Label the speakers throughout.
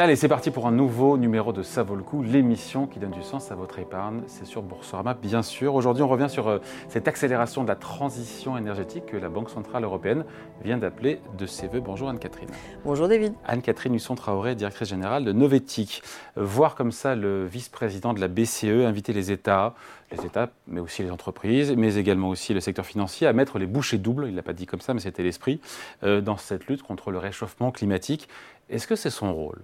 Speaker 1: Allez, c'est parti pour un nouveau numéro de Ça vaut le coup, l'émission qui donne du sens à votre épargne. C'est sur Boursorama, bien sûr. Aujourd'hui, on revient sur euh, cette accélération de la transition énergétique que la Banque Centrale Européenne vient d'appeler de ses voeux. Bonjour Anne-Catherine.
Speaker 2: Bonjour David.
Speaker 1: Anne-Catherine Husson-Traoré, directrice générale de Novetic. Voir comme ça le vice-président de la BCE inviter les États, les États, mais aussi les entreprises, mais également aussi le secteur financier, à mettre les bouchées doubles, il ne l'a pas dit comme ça, mais c'était l'esprit, euh, dans cette lutte contre le réchauffement climatique. Est-ce que c'est son rôle?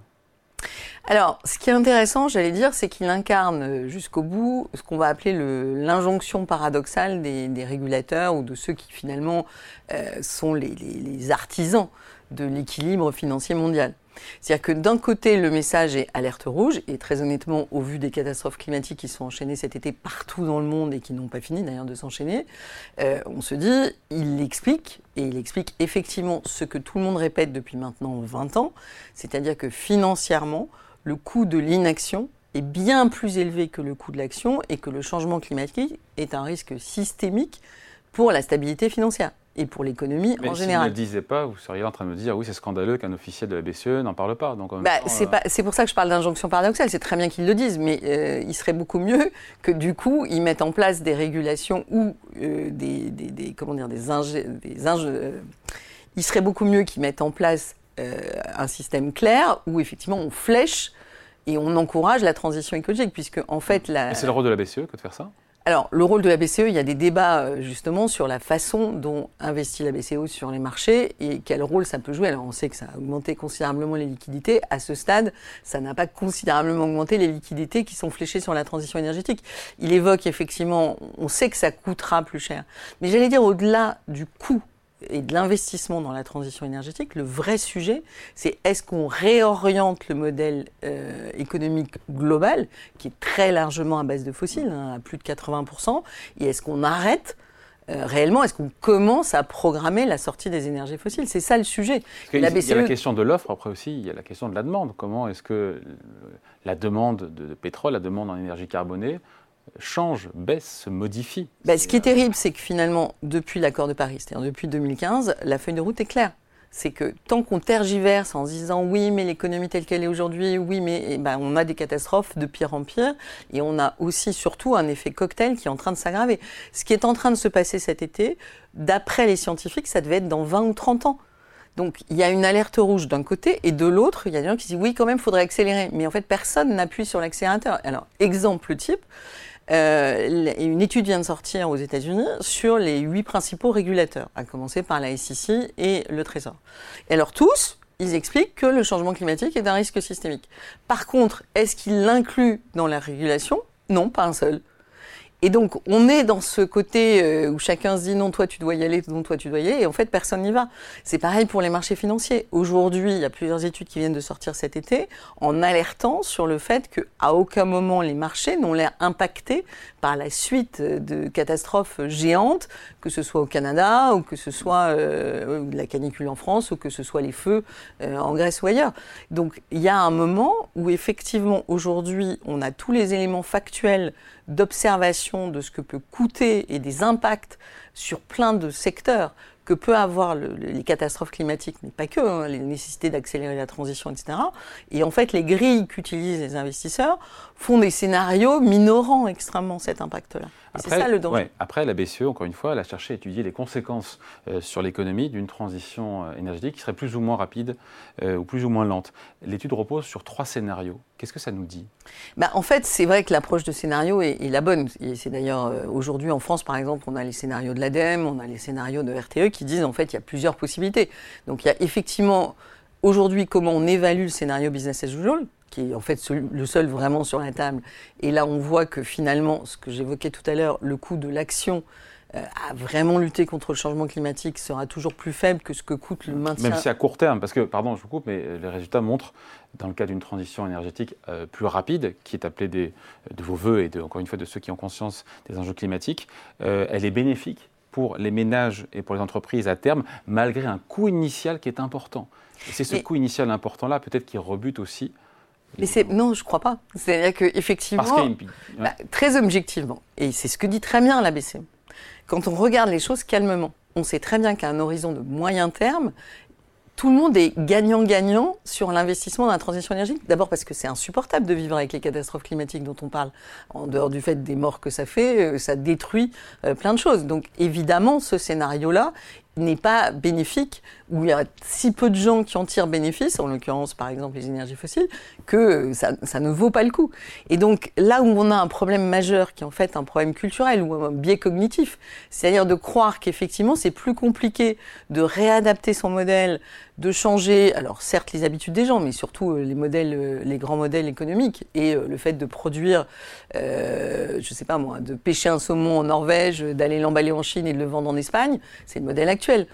Speaker 2: Alors, ce qui est intéressant, j'allais dire, c'est qu'il incarne euh, jusqu'au bout ce qu'on va appeler l'injonction paradoxale des, régulateurs ou de ceux qui finalement euh, sont les artisans de l'équilibre financier mondial. C'est-à-dire que d'un côté, le message est alerte rouge, et très honnêtement, au vu des catastrophes climatiques qui sont enchaînées cet été partout dans le monde et qui n'ont pas fini d'ailleurs de s'enchaîner, euh, on se dit, il explique, et il explique effectivement ce que tout le monde répète depuis maintenant 20 ans, c'est-à-dire que financièrement, le coût de l'inaction est bien plus élevé que le coût de l'action et que le changement climatique est un risque systémique pour la stabilité financière et pour l'économie en général.
Speaker 1: Si ne le disait pas, vous seriez en train de me dire oui, c'est scandaleux qu'un officier de la BCE n'en parle pas.
Speaker 2: Donc, bah, euh, c'est, pour ça que je parle d'injonction paradoxale. C'est très bien qu'ils le disent, mais euh, il serait beaucoup mieux que du coup, ils mettent en place des régulations ou euh, des, des, comment dire, des, des il serait beaucoup mieux qu'ils mettent en place un système clair où effectivement on flèche et on encourage la transition écologique, puisque en fait la.
Speaker 1: c'est le rôle de la BCE que de faire ça
Speaker 2: alors, le rôle de la BCE, il y a des débats euh, justement sur la façon dont investit la BCE sur les marchés et quel rôle ça peut jouer. Alors, on sait que ça a augmenté considérablement les liquidités. À ce stade, ça n'a pas considérablement augmenté les liquidités qui sont fléchées sur la transition énergétique. Il évoque effectivement, on sait que ça coûtera plus cher. Mais j'allais dire, au-delà du coût et de l'investissement dans la transition énergétique, le vrai sujet, c'est est-ce qu'on réoriente le modèle euh, économique global, qui est très largement à base de fossiles, hein, à plus de 80%, et est-ce qu'on arrête euh, réellement, est-ce qu'on commence à programmer la sortie des énergies fossiles? C'est ça le sujet.
Speaker 1: Il y a la question de l'offre, après aussi, il y a la question de la demande. Comment est-ce que la demande de pétrole, la demande en énergie carbonée, change, baisse, se modifie.
Speaker 2: Bah, ce qui est terrible, c'est que finalement, depuis l'accord de Paris, c'est-à-dire depuis 2015, la feuille de route est claire. C'est que tant qu'on tergiverse en se disant oui, mais l'économie telle qu'elle est aujourd'hui, oui, mais eh ben, on a des catastrophes de pire en pire, et on a aussi surtout un effet cocktail qui est en train de s'aggraver. Ce qui est en train de se passer cet été, d'après les scientifiques, ça devait être dans 20 ou 30 ans. Donc il y a une alerte rouge d'un côté et de l'autre, il y a des gens qui disent oui, quand même, il faudrait accélérer. Mais en fait, personne n'appuie sur l'accélérateur. Alors, exemple type, euh, une étude vient de sortir aux États-Unis sur les huit principaux régulateurs, à commencer par la SEC et le Trésor. Et alors tous, ils expliquent que le changement climatique est un risque systémique. Par contre, est-ce qu'ils l'incluent dans la régulation? Non, pas un seul. Et donc, on est dans ce côté euh, où chacun se dit non, toi tu dois y aller, non, toi tu dois y aller, et en fait, personne n'y va. C'est pareil pour les marchés financiers. Aujourd'hui, il y a plusieurs études qui viennent de sortir cet été en alertant sur le fait qu'à aucun moment les marchés n'ont l'air impactés par la suite de catastrophes géantes, que ce soit au Canada, ou que ce soit euh, la canicule en France, ou que ce soit les feux euh, en Grèce ou ailleurs. Donc, il y a un moment où effectivement, aujourd'hui, on a tous les éléments factuels d'observation de ce que peut coûter et des impacts sur plein de secteurs que peut avoir les catastrophes climatiques, mais pas que, hein, les nécessités d'accélérer la transition, etc. Et en fait, les grilles qu'utilisent les investisseurs font des scénarios minorant extrêmement cet impact-là. C'est ça le danger.
Speaker 1: Après, la BCE, encore une fois, elle a cherché à étudier les conséquences euh, sur l'économie d'une transition euh, énergétique qui serait plus ou moins rapide euh, ou plus ou moins lente. L'étude repose sur trois scénarios. Qu'est-ce que ça nous dit?
Speaker 2: Bah, En fait, c'est vrai que l'approche de scénario est, la bonne. C'est d'ailleurs, aujourd'hui en France, par exemple, on a les scénarios de l'ADEME, on a les scénarios de RTE qui disent en fait il y a plusieurs possibilités. Donc il y a effectivement aujourd'hui comment on évalue le scénario business as usual, qui est en fait le seul vraiment sur la table. Et là, on voit que finalement, ce que j'évoquais tout à l'heure, le coût de l'action euh, à vraiment lutter contre le changement climatique sera toujours plus faible que ce que coûte le maintien.
Speaker 1: Même si à court terme, parce que, pardon, je vous coupe, mais les résultats montrent, dans le cas d'une transition énergétique euh, plus rapide, qui est appelée des, de vos voeux et de, encore une fois de ceux qui ont conscience des enjeux climatiques, euh, elle est bénéfique pour les ménages et pour les entreprises à terme, malgré un coût initial qui est important. Et c'est ce coût initial important-là, peut-être, qui rebute aussi
Speaker 2: mais non, je crois pas. C'est-à-dire qu'effectivement, bah, très objectivement, et c'est ce que dit très bien la BCE, quand on regarde les choses calmement, on sait très bien qu'à un horizon de moyen terme, tout le monde est gagnant-gagnant sur l'investissement dans la transition énergétique. D'abord parce que c'est insupportable de vivre avec les catastrophes climatiques dont on parle. En dehors du fait des morts que ça fait, euh, ça détruit euh, plein de choses. Donc évidemment, ce scénario-là, n'est pas bénéfique, où il y a si peu de gens qui en tirent bénéfice, en l'occurrence par exemple les énergies fossiles, que ça, ça, ne vaut pas le coup. Et donc là où on a un problème majeur, qui est en fait un problème culturel ou un biais cognitif, c'est-à-dire de croire qu'effectivement c'est plus compliqué de réadapter son modèle, de changer, alors certes les habitudes des gens, mais surtout euh, les modèles, euh, les grands modèles économiques et euh, le fait de produire, euh, je sais pas moi, de pêcher un saumon en Norvège, d'aller l'emballer en Chine et de le vendre en Espagne, c'est le modèle actuel.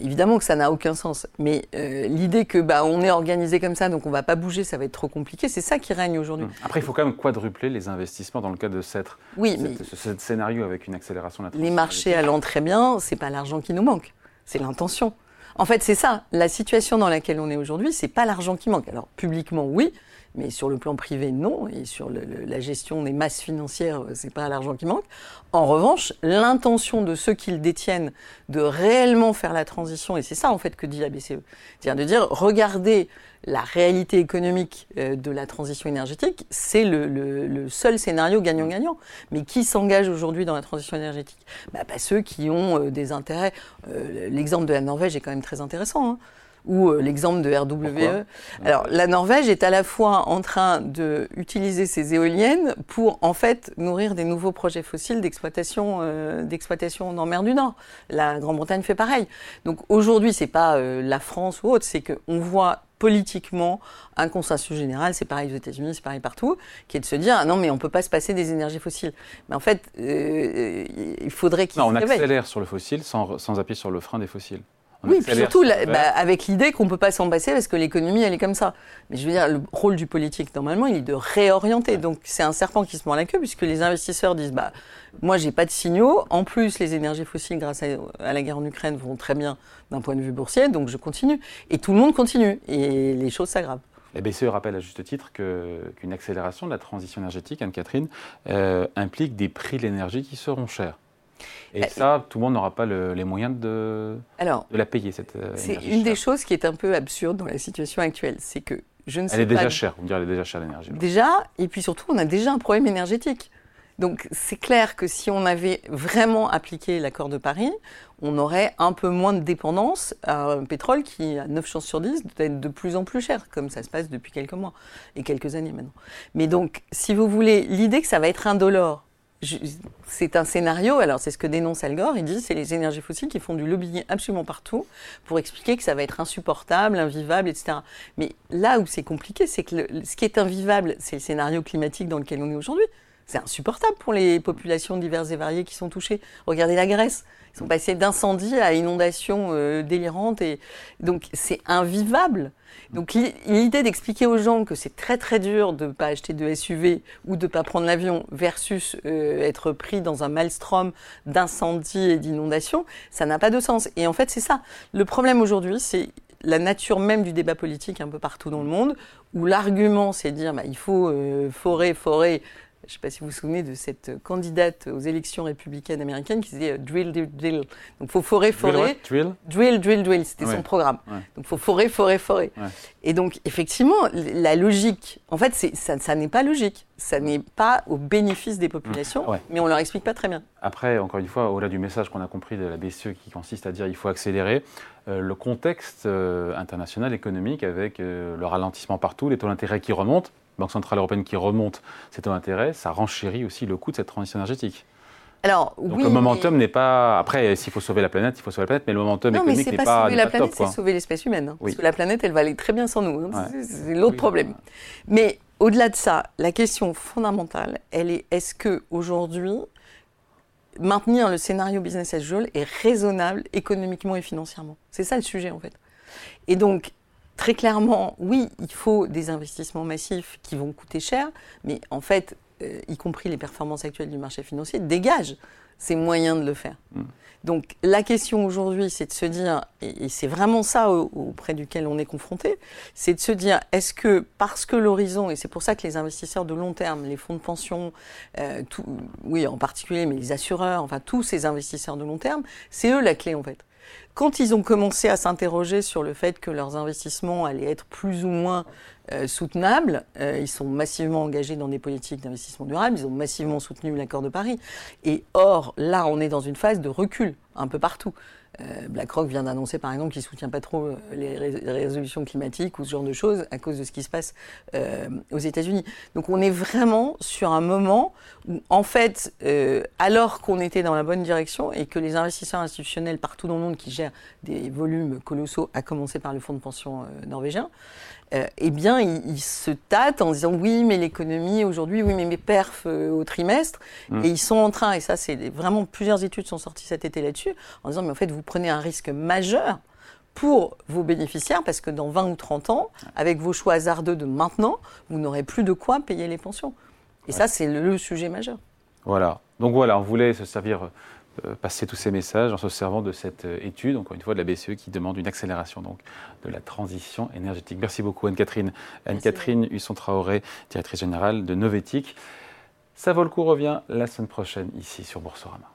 Speaker 2: Évidemment que ça n'a aucun sens, mais euh, l'idée que bah, on est organisé comme ça, donc on va pas bouger, ça va être trop compliqué, c'est ça qui règne aujourd'hui.
Speaker 1: Hum. Après, il faut quand même quadrupler les investissements dans le cas de cette,
Speaker 2: oui,
Speaker 1: cette, ce, ce, scénario avec une accélération de la
Speaker 2: Les marchés allant très bien, c'est pas l'argent qui nous manque, c'est l'intention. En fait, c'est ça. La situation dans laquelle on est aujourd'hui, c'est pas l'argent qui manque. Alors publiquement, oui, mais sur le plan privé, non. Et sur le, le, la gestion des masses financières, c'est pas l'argent qui manque. En revanche, l'intention de ceux qui le détiennent de réellement faire la transition, et c'est ça en fait que dit la BCE, c'est-à-dire de dire regardez la réalité économique euh, de la transition énergétique, c'est le, le, le, seul scénario gagnant-gagnant. Mais qui s'engage aujourd'hui dans la transition énergétique? Bah, pas Ceux qui ont euh, des intérêts. Euh, L'exemple de la Norvège est quand même très intéressant. Hein ou euh, l'exemple de RWE. Pourquoi? Alors la Norvège est à la fois en train d'utiliser ses éoliennes pour en fait nourrir des nouveaux projets fossiles d'exploitation euh, d'exploitation en mer du Nord. La Grande-Bretagne fait pareil. Donc aujourd'hui c'est pas euh, la France ou autre, c'est qu'on voit politiquement un consensus général, c'est pareil aux États-Unis, c'est pareil partout, qui est de se dire ah non mais on peut pas se passer des énergies fossiles. Mais en fait, euh, il faudrait qu'il.
Speaker 1: Non, on accélère sur le fossile sans, sans appuyer sur le frein des fossiles.
Speaker 2: Oui, puis surtout la, bah, avec l'idée qu'on ne peut pas s'en passer parce que l'économie, elle est comme ça. Mais je veux dire, le rôle du politique, normalement, il est de réorienter. Ouais. Donc c'est un serpent qui se mord la queue puisque les investisseurs disent, bah, moi, j'ai pas de signaux. En plus, les énergies fossiles, grâce à, à la guerre en Ukraine, vont très bien d'un point de vue boursier, donc je continue. Et tout le monde continue. Et les choses s'aggravent.
Speaker 1: La BCE rappelle à juste titre qu'une qu accélération de la transition énergétique, Anne-Catherine, euh, implique des prix de l'énergie qui seront chers. Et euh, ça, tout le monde n'aura pas le, les moyens de,
Speaker 2: Alors,
Speaker 1: de la payer, cette euh,
Speaker 2: C'est une des choses qui est un peu absurde dans la situation actuelle. C'est que je ne sais
Speaker 1: Elle est
Speaker 2: pas
Speaker 1: déjà chère, me direz, elle est déjà chère l'énergie.
Speaker 2: Déjà, et puis surtout, on a déjà un problème énergétique. Donc c'est clair que si on avait vraiment appliqué l'accord de Paris, on aurait un peu moins de dépendance à un pétrole qui, à 9 chances sur 10, doit être de plus en plus cher, comme ça se passe depuis quelques mois et quelques années maintenant. Mais donc, si vous voulez, l'idée que ça va être indolore, c'est un scénario, alors c'est ce que dénonce Al Gore, il dit c'est les énergies fossiles qui font du lobbying absolument partout pour expliquer que ça va être insupportable, invivable, etc. Mais là où c'est compliqué, c'est que le, ce qui est invivable, c'est le scénario climatique dans lequel on est aujourd'hui. C'est insupportable pour les populations diverses et variées qui sont touchées. Regardez la Grèce. Ils sont passés d'incendies à inondations euh, délirantes. Et donc, c'est invivable. Donc, l'idée d'expliquer aux gens que c'est très très dur de ne pas acheter de SUV ou de ne pas prendre l'avion versus euh, être pris dans un maelstrom d'incendies et d'inondations, ça n'a pas de sens. Et en fait, c'est ça. Le problème aujourd'hui, c'est la nature même du débat politique un peu partout dans le monde, où l'argument, c'est de dire bah, il faut euh, forer, forer, je ne sais pas si vous vous souvenez de cette candidate aux élections républicaines américaines qui disait drill, drill, drill. Donc il faut forer, forer.
Speaker 1: Drill,
Speaker 2: drill, drill, drill. C'était ouais. son programme. Ouais. Donc il faut forer, forer, forer. Ouais. Et donc effectivement, la logique, en fait, ça, ça n'est pas logique. Ça n'est pas au bénéfice des populations, mais on ne leur explique pas très bien.
Speaker 1: Après, encore une fois, au-delà du message qu'on a compris de la BCE qui consiste à dire il faut accélérer, euh, le contexte euh, international économique avec euh, le ralentissement partout, les taux d'intérêt qui remontent, Banque Centrale Européenne qui remonte ses taux d'intérêt, ça renchérit aussi le coût de cette transition énergétique.
Speaker 2: Alors,
Speaker 1: Donc
Speaker 2: oui,
Speaker 1: le momentum mais... n'est pas. Après, s'il faut sauver la planète, il faut sauver la planète, mais le momentum
Speaker 2: non,
Speaker 1: économique n'est pas.
Speaker 2: Non, mais c'est pas sauver la planète,
Speaker 1: c'est
Speaker 2: sauver l'espèce humaine. Hein, oui. Parce que la planète, elle va aller très bien sans nous. Hein, ouais. C'est l'autre oui, problème. Mais au-delà de ça, la question fondamentale, elle est est-ce que aujourd'hui maintenir le scénario business as usual est raisonnable économiquement et financièrement? C'est ça le sujet en fait. Et donc, très clairement, oui, il faut des investissements massifs qui vont coûter cher, mais en fait, euh, y compris les performances actuelles du marché financier, dégagent ces moyens de le faire. Mmh. Donc la question aujourd'hui, c'est de se dire, et, et c'est vraiment ça au, auprès duquel on est confronté, c'est de se dire, est-ce que parce que l'horizon, et c'est pour ça que les investisseurs de long terme, les fonds de pension, euh, tout, oui en particulier, mais les assureurs, enfin tous ces investisseurs de long terme, c'est eux la clé en fait. Quand ils ont commencé à s'interroger sur le fait que leurs investissements allaient être plus ou moins euh, soutenables, euh, ils sont massivement engagés dans des politiques d'investissement durable, ils ont massivement soutenu l'accord de Paris. Et or, là, on est dans une phase de recul un peu partout. Euh, BlackRock vient d'annoncer par exemple qu'il ne soutient pas trop les, résolutions climatiques ou ce genre de choses à cause de ce qui se passe aux États-Unis. Donc on est vraiment sur un moment où en fait, alors qu'on était dans la bonne direction et que les investisseurs institutionnels partout dans le monde qui gèrent des volumes colossaux, à commencer par le fonds de pension norvégien, euh, eh bien, ils, se tâtent en disant oui, mais l'économie aujourd'hui, oui, mais mes perfs euh, au trimestre. Mm. Et ils sont en train, et ça, c'est vraiment plusieurs études sont sorties cet été là-dessus, en disant mais en fait, vous prenez un risque majeur pour vos bénéficiaires parce que dans 20 ou 30 ans, avec vos choix hasardeux de maintenant, vous n'aurez plus de quoi payer les pensions. Et ça, c'est le sujet majeur.
Speaker 1: Voilà. Donc voilà, on voulait se servir euh, passer tous ces messages en se servant de cette euh, étude, encore une fois de la BCE, qui demande une accélération donc, de la transition énergétique. Merci beaucoup Anne-Catherine. Anne-Catherine Husson-Traoré, directrice générale de Novetic. Ça vaut le coup revient la semaine prochaine ici sur Boursorama.